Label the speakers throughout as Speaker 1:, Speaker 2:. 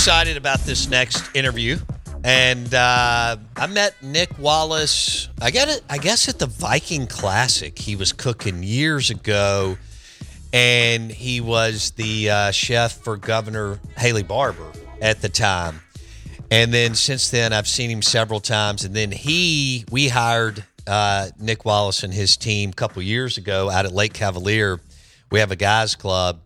Speaker 1: Excited about this next interview. And uh, I met Nick Wallace. I got it. I guess at the Viking Classic, he was cooking years ago, and he was the uh, chef for Governor Haley Barbour at the time. And then since then, I've seen him several times. And then he, we hired uh, Nick Wallace and his team a couple years ago out at Lake Cavalier. We have a guys club,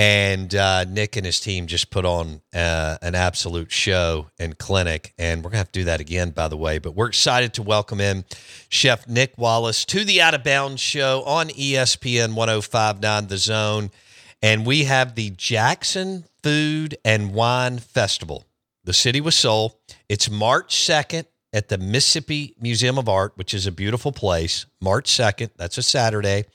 Speaker 1: and uh, Nick and his team just put on uh, an absolute show and clinic. And we're gonna have to do that again, by the way. But we're excited to welcome in Chef Nick Wallace to the Out of Bounds show on ESPN 105.9 The Zone, and we have the Jackson Food and Wine Festival. The City with Soul. It's March 2nd at the Mississippi Museum of Art, which is a beautiful place. March 2nd, that's a Saturday.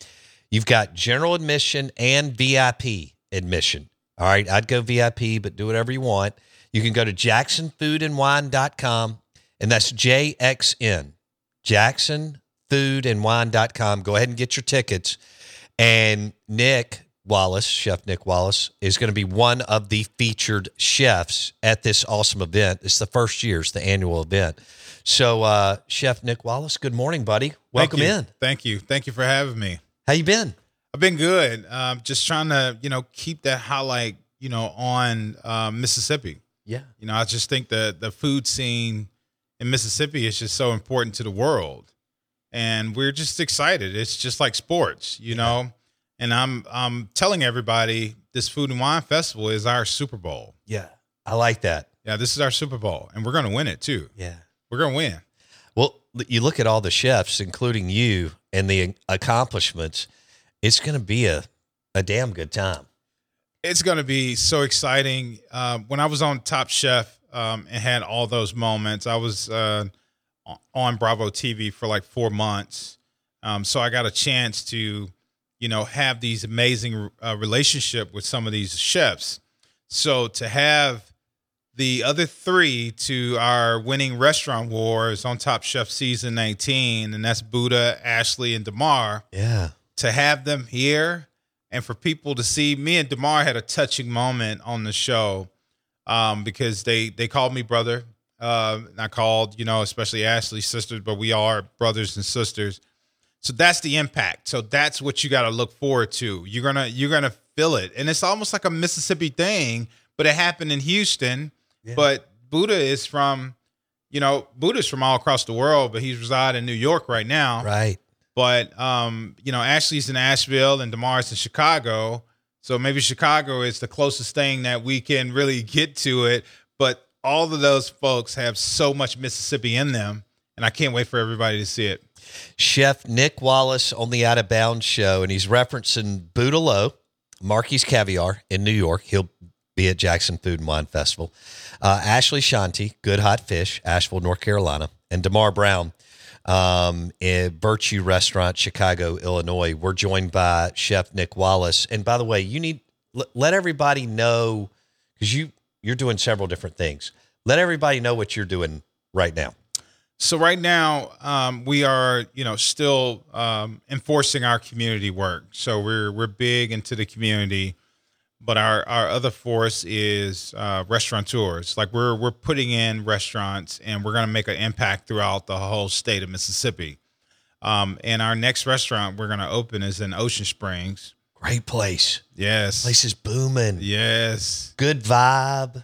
Speaker 1: You've got general admission and VIP admission. All right, I'd go VIP, but do whatever you want. You can go to jacksonfoodandwine.com, and that's JXN, jacksonfoodandwine.com. Go ahead and get your tickets. And Nick Wallace, Chef Nick Wallace, is going to be one of the featured chefs at this awesome event. It's the first year, it's the annual event. So, uh, Chef Nick Wallace, good morning, buddy. Welcome
Speaker 2: Thank
Speaker 1: in.
Speaker 2: Thank you. Thank you for having me.
Speaker 1: How you been?
Speaker 2: I've been good. Um, just trying to, you know, keep that highlight, you know, on um, Mississippi.
Speaker 1: Yeah.
Speaker 2: You know, I just think the the food scene in Mississippi is just so important to the world, and we're just excited. It's just like sports, you know. And I'm I'm telling everybody this food and wine festival is our Super Bowl.
Speaker 1: Yeah. I like that.
Speaker 2: Yeah, this is our Super Bowl, and we're going to win it too.
Speaker 1: Yeah.
Speaker 2: We're going to win.
Speaker 1: Well, you look at all the chefs, including you, and the accomplishments. It's going to be a, a damn good time.
Speaker 2: it's going to be so exciting. Uh, when I was on Top Chef um, and had all those moments, I was uh, on Bravo TV for like four months. Um, so I got a chance to, you know, have these amazing uh, relationship with some of these chefs. So to have the other three to our winning restaurant wars on Top Chef season 19, and that's Buddha, Ashleigh, and Damarr
Speaker 1: Yeah.
Speaker 2: To have them here and for people to see me and Damarr had a touching moment on the show um, because they they called me brother. Uh, and I called, you know, especially Ashleigh's sisters, but we are brothers and sisters. So that's the impact. So that's what you got to look forward to. You're gonna you're gonna feel it, and it's almost like a Mississippi thing, but it happened in Houston. But Buddha is from, you know, Buddha's from all across the world, but he's residing in New York right now.
Speaker 1: Right.
Speaker 2: But um, you know, Ashleigh's in Asheville and Damarr's in Chicago. So maybe Chicago is the closest thing that we can really get to it. But all of those folks have so much Mississippi in them, and I can't wait for everybody to see it.
Speaker 1: Chef Nick Wallace on the Out of Bounds show, and he's referencing Boudalot, Marky's Caviar in New York. He'll be at Jackson Food and Wine Festival. Uh, Ashleigh Shanti, Good Hot Fish, Asheville, North Carolina, and Damarr Brown, um, in Virtue Restaurant, Chicago, Illinois. We're joined by Chef Nick Wallace. And by the way, you need let everybody know because you you're doing several different things. Let everybody know what you're doing right now.
Speaker 2: So right now, um, we are, you know, still um, enforcing our community work. So we're we're big into the community, but our our other force is uh, restaurateurs. Like we're we're putting in restaurants, and we're going to make an impact throughout the whole state of Mississippi. Um, and our next restaurant we're going to open is in Ocean Springs.
Speaker 1: Great place.
Speaker 2: Yes.
Speaker 1: Place is booming.
Speaker 2: Yes.
Speaker 1: Good vibe.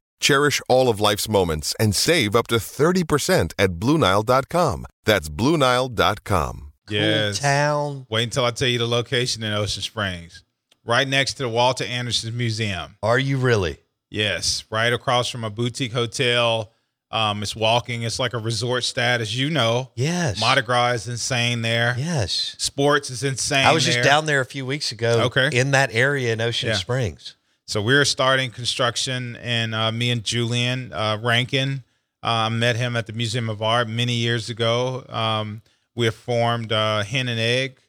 Speaker 3: Cherish all of life's moments and save up to 30% at BlueNile.com. That's BlueNile.com.
Speaker 2: Yes.
Speaker 1: Cool town.
Speaker 2: Wait until I tell you the location in Ocean Springs. Right next to the Walter Anderson Museum.
Speaker 1: Are you really?
Speaker 2: Yes, right across from a boutique hotel. Um, it's walking. It's like a resort status, you know.
Speaker 1: Yes.
Speaker 2: Mardi Gras is insane there.
Speaker 1: Yes.
Speaker 2: Sports is insane.
Speaker 1: I was just down there a few weeks ago.
Speaker 2: Okay.
Speaker 1: In that area in Ocean
Speaker 2: Yeah.
Speaker 1: Springs.
Speaker 2: So we're starting construction, and uh, me and Julian uh, Rankin uh, met him at the Museum of Art many years ago. Um, we have formed uh, Hen and Egg.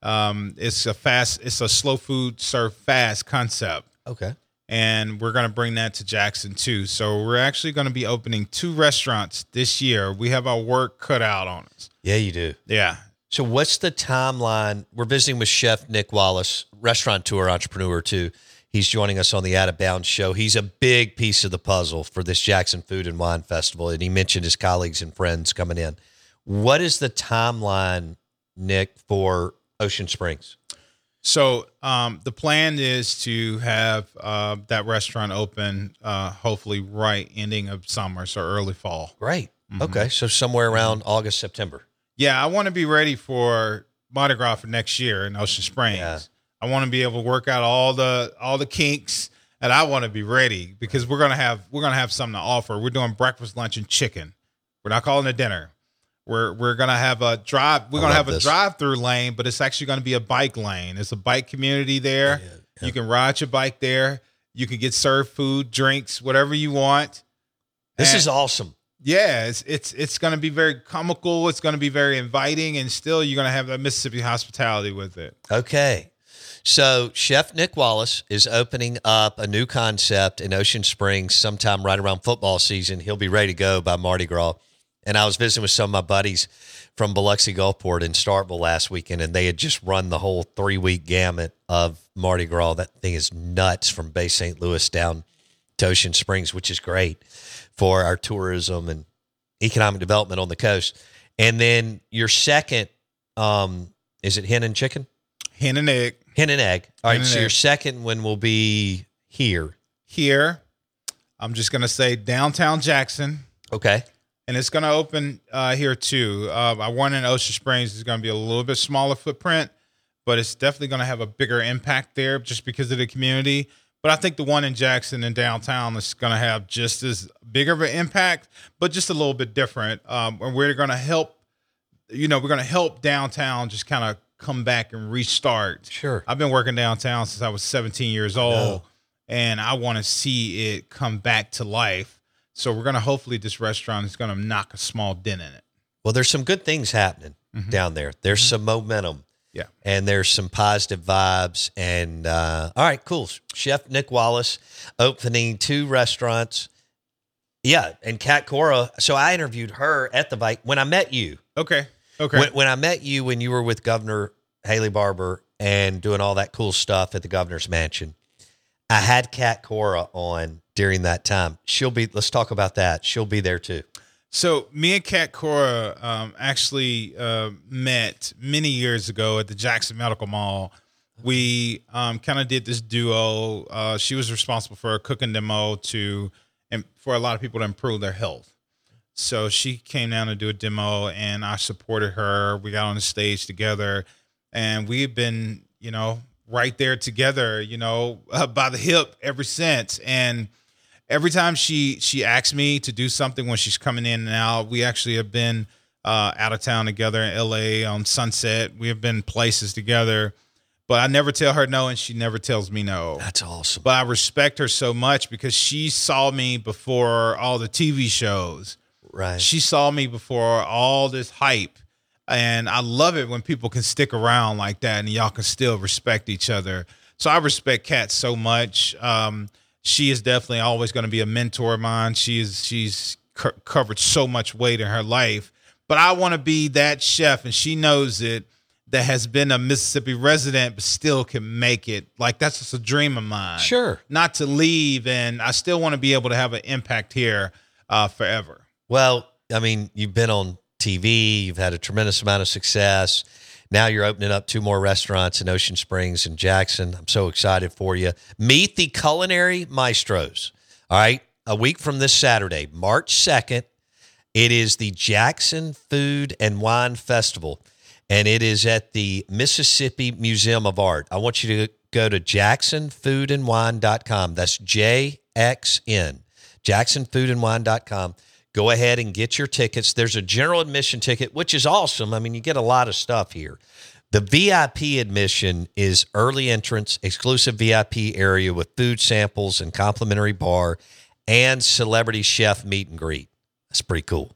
Speaker 2: Um, it's a fast, it's a slow food serve fast concept.
Speaker 1: Okay.
Speaker 2: and we're going to bring that to Jackson too. So we're actually going to be opening two restaurants this year. We have our work cut out on us.
Speaker 1: Yeah, you do.
Speaker 2: Yeah.
Speaker 1: So what's the timeline? We're visiting with Chef Nick Wallace, restaurateur, entrepreneur too. He's joining us on the Out of Bounds show. He's a big piece of the puzzle for this Jackson Food and Wine Festival, and he mentioned his colleagues and friends coming in. What is the timeline, Nick, for Ocean Springs?
Speaker 2: So um, the plan is to have uh, that restaurant open, uh, hopefully right ending of summer, so early fall.
Speaker 1: Great. Okay, so somewhere around August, September.
Speaker 2: Yeah, I want to be ready for Mardi Gras for next year in Ocean Springs.
Speaker 1: Yeah.
Speaker 2: I want to be able to work out all the all the kinks, and I want to be ready because we're gonna have we're gonna have something to offer. We're doing breakfast, lunch, and chicken. We're not calling it dinner. We're we're gonna have a drive. We're
Speaker 1: I
Speaker 2: gonna have a drive-through lane, but it's actually gonna be a bike lane. It's a bike community there. You can ride your bike there. You can get served food, drinks, whatever you want.
Speaker 1: This
Speaker 2: And-
Speaker 1: is awesome.
Speaker 2: yeah, it's it's it's going to be very comical. It's going to be very inviting, and still you're going to have that Mississippi hospitality with it.
Speaker 1: Okay. So, Chef Nick Wallace is opening up a new concept in Ocean Springs sometime right around football season. He'll be ready to go by Mardi Gras. And I was visiting with some of my buddies from Biloxi Gulfport in Starkville last weekend, and they had just run the whole three week gamut of Mardi Gras. That thing is nuts from Bay St. Louis down to Ocean Springs, which is great for our tourism and economic development on the coast. And then your second, um, is it hen and chicken?
Speaker 2: Hen and egg
Speaker 1: Hen and egg. All right.
Speaker 2: Hen and
Speaker 1: so your
Speaker 2: egg.
Speaker 1: second one will be here.
Speaker 2: here. I'm just going to say downtown Jackson,
Speaker 1: Okay.
Speaker 2: and it's going to open uh, here too. Uh, I one in Ocean Springs is going to be a little bit smaller footprint, but it's definitely going to have a bigger impact there just because of the community. But I think the one in Jackson and downtown is going to have just as big of an impact, but just a little bit different. Um, and we're going to help, you know, we're going to help downtown just kind of come back and restart.
Speaker 1: Sure.
Speaker 2: I've been working downtown since I was 17 years old, and I want to see it come back to life. So we're going to hopefully this restaurant is going to knock a small dent in it.
Speaker 1: Well, there's some good things happening down there. There's some momentum.
Speaker 2: Yeah.
Speaker 1: And there's some positive vibes. And uh, all right, cool. Chef Nick Wallace opening two restaurants. Yeah. And Cat Cora. So I interviewed her at the bike when I met you.
Speaker 2: Okay. Okay.
Speaker 1: When, when I met you when you were with Governor Haley Barbour and doing all that cool stuff at the governor's mansion, I had Cat Cora on during that time. She'll be, let's talk about that. She'll be there too.
Speaker 2: So me and Cat Cora um, actually uh, met many years ago at the Jackson Medical Mall. We um, kind of did this duo. Uh, she was responsible for a cooking demo to, and for a lot of people to improve their health. So she came down to do a demo, and I supported her. We got on the stage together, and we've been, you know, right there together, you know, uh, by the hip ever since. And every time she she asks me to do something when she's coming in and out, we actually have been uh, out of town together in LA on Sunset. We have been places together, but I never tell her no, and she never tells me no.
Speaker 1: That's awesome.
Speaker 2: But I respect her so much because she saw me before all the TV shows.
Speaker 1: Right.
Speaker 2: She saw me before all this hype. And I love it when people can stick around like that and y'all can still respect each other. So I respect Cat so much. Um, she is definitely always going to be a mentor of mine. She's she's co- covered so much weight in her life, but I want to be that chef, and she knows it. That has been a Mississippi resident, but still can make it. Like that's just a dream of mine.
Speaker 1: Sure.
Speaker 2: not to leave, and I still want to be able to have an impact here uh, forever.
Speaker 1: Well, I mean, you've been on TV, you've had a tremendous amount of success. Now you're opening up two more restaurants in Ocean Springs and Jackson. I'm so excited for you. Meet the culinary maestros. All right. A week from this Saturday, March 2nd, it is the Jackson Food and Wine Festival, and it is at the Mississippi Museum of Art. I want you to go to jacksonfoodandwine.com. That's J X N, jacksonfoodandwine.com. Go ahead and get your tickets. There's a general admission ticket, which is awesome. I mean, you get a lot of stuff here. The VIP admission is early entrance, exclusive VIP area with food samples and complimentary bar and celebrity chef meet and greet. That's pretty cool.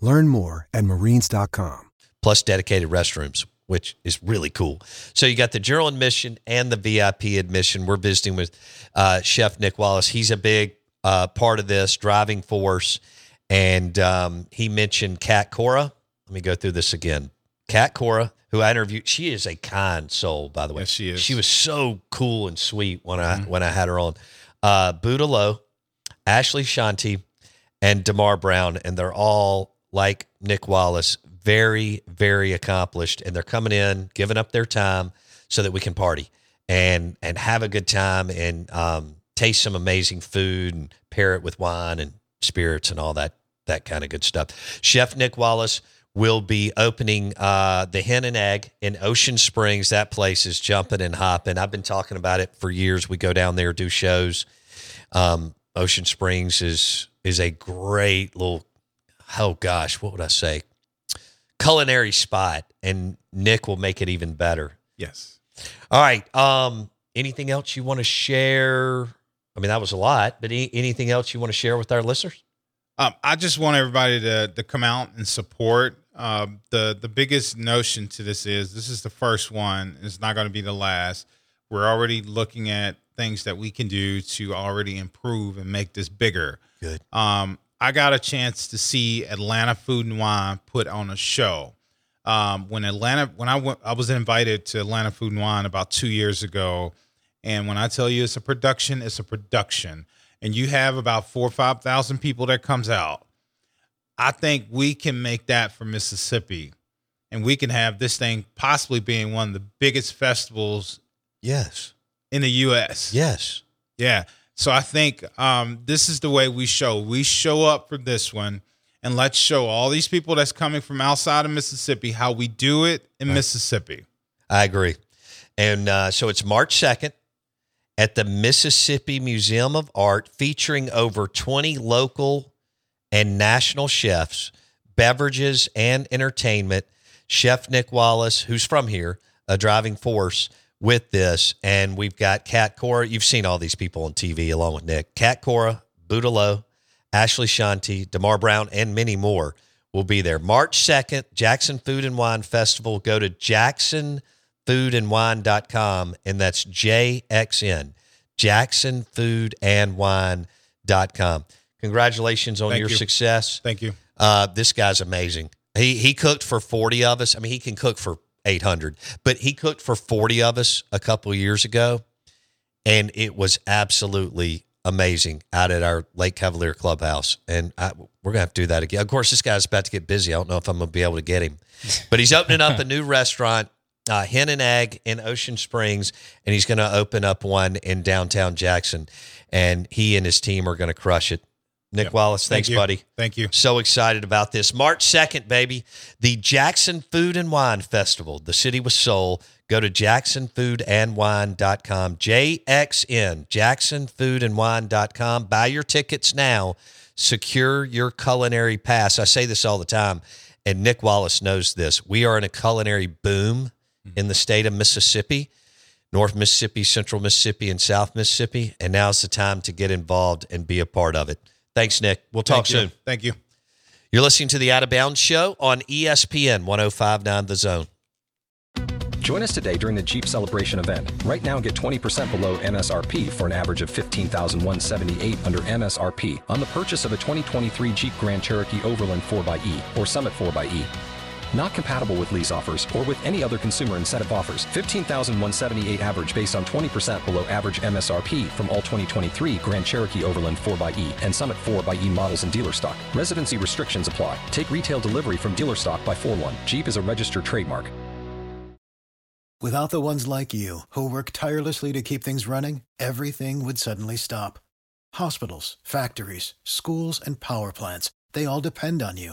Speaker 4: Learn more at marines.com.
Speaker 1: plus dedicated restrooms, which is really cool. So you got the general admission and the VIP admission. We're visiting with uh, Chef Nick Wallace. He's a big uh, part of this driving force, and um, he mentioned Cat Cora. Let me go through this again. Cat Cora, who I interviewed, she is a kind soul, by the way.
Speaker 2: Yes, she is.
Speaker 1: She was so cool and sweet when I when I had her on. Uh, Buddha Lo, Ashleigh Shanti, and Damarr Brown, and they're all like Nick Wallace, very, very accomplished, and they're coming in, giving up their time so that we can party and and have a good time and um, taste some amazing food and pair it with wine and spirits and all that that kind of good stuff. Chef Nick Wallace will be opening uh, the Hen and Egg in Ocean Springs. That place is jumping and hopping. I've been talking about it for years. We go down there, do shows. Um, Ocean Springs is is a great little oh gosh, what would I say? culinary spot, and Nick will make it even better.
Speaker 2: Yes.
Speaker 1: All right. Um, anything else you want to share? I mean, that was a lot, but any, anything else you want to share with our listeners?
Speaker 2: Um, I just want everybody to to come out and support. Um, the the biggest notion to this is this is the first one. It's not going to be the last. We're already looking at things that we can do to already improve and make this bigger.
Speaker 1: Good.
Speaker 2: Um, I got a chance to see Atlanta Food and Wine put on a show. Um, when Atlanta, when I went, I was invited to Atlanta Food and Wine about two years ago, and when I tell you it's a production, it's a production, and you have about four or five thousand people that comes out. I think we can make that for Mississippi, and we can have this thing possibly being one of the biggest festivals
Speaker 1: Yes.
Speaker 2: in the U.S.
Speaker 1: Yes.
Speaker 2: Yeah. So I think um, this is the way we show. We show up for this one, and let's show all these people that's coming from outside of Mississippi how we do it in Mississippi.
Speaker 1: I agree. And uh, so it's March 2nd at the Mississippi Museum of Art, featuring over 20 local and national chefs, beverages, and entertainment. Chef Nick Wallace, who's from here, a driving force with this. And we've got Cat Cora. You've seen all these people on TV along with Nick. Cat Cora, Budalo, Ashleigh Shanti, Damarr Brown, and many more will be there. March 2nd, Jackson Food and Wine Festival. Go to jacksonfoodandwine.com, and that's JXN, jacksonfoodandwine.com. Congratulations on
Speaker 2: Thank
Speaker 1: your
Speaker 2: you.
Speaker 1: success.
Speaker 2: Thank you.
Speaker 1: Uh, this guy's amazing. He he cooked for 40 of us. I mean, he can cook for 800, but he cooked for 40 of us a couple of years ago, and it was absolutely amazing out at our Lake Cavalier clubhouse. And I, we're gonna have to do that again. Of course, this guy's about to get busy. I don't know if I'm gonna be able to get him, but he's opening up a new restaurant. Uh, Hen and Egg in Ocean Springs, and he's going to open up one in downtown Jackson. And he and his team are going to crush it. Nick
Speaker 2: Yep.
Speaker 1: Wallace, thanks,
Speaker 2: you.
Speaker 1: buddy.
Speaker 2: Thank you.
Speaker 1: So excited about this. March 2nd, baby. The Jackson Food and Wine Festival, the city with soul. Go to jacksonfoodandwine.com. JXN, jacksonfoodandwine.com. Buy your tickets now. Secure your culinary pass. I say this all the time, and Nick Wallace knows this. We are in a culinary boom in the state of Mississippi. North Mississippi, Central Mississippi, and South Mississippi. And now's the time to get involved and be a part of it. Thanks, Nick. We'll talk
Speaker 2: Thank
Speaker 1: soon.
Speaker 2: Thank you.
Speaker 1: You're listening to the Out of Bounds Show on ESPN 1059 The Zone.
Speaker 5: Join us today during the Jeep Celebration event. Right now, get 20% below MSRP for an average of 15178 under MSRP on the purchase of a 2023 Jeep Grand Cherokee Overland 4xE or Summit 4xE. Not compatible with lease offers or with any other consumer incentive offers. 15,178 average based on 20% below average MSRP from all 2023 Grand Cherokee Overland 4xE and Summit 4xE models in dealer stock. Residency restrictions apply. Take retail delivery from dealer stock by 4 1. Jeep is a registered trademark.
Speaker 6: Without the ones like you, who work tirelessly to keep things running, everything would suddenly stop. Hospitals, factories, schools, and power plants, they all depend on you.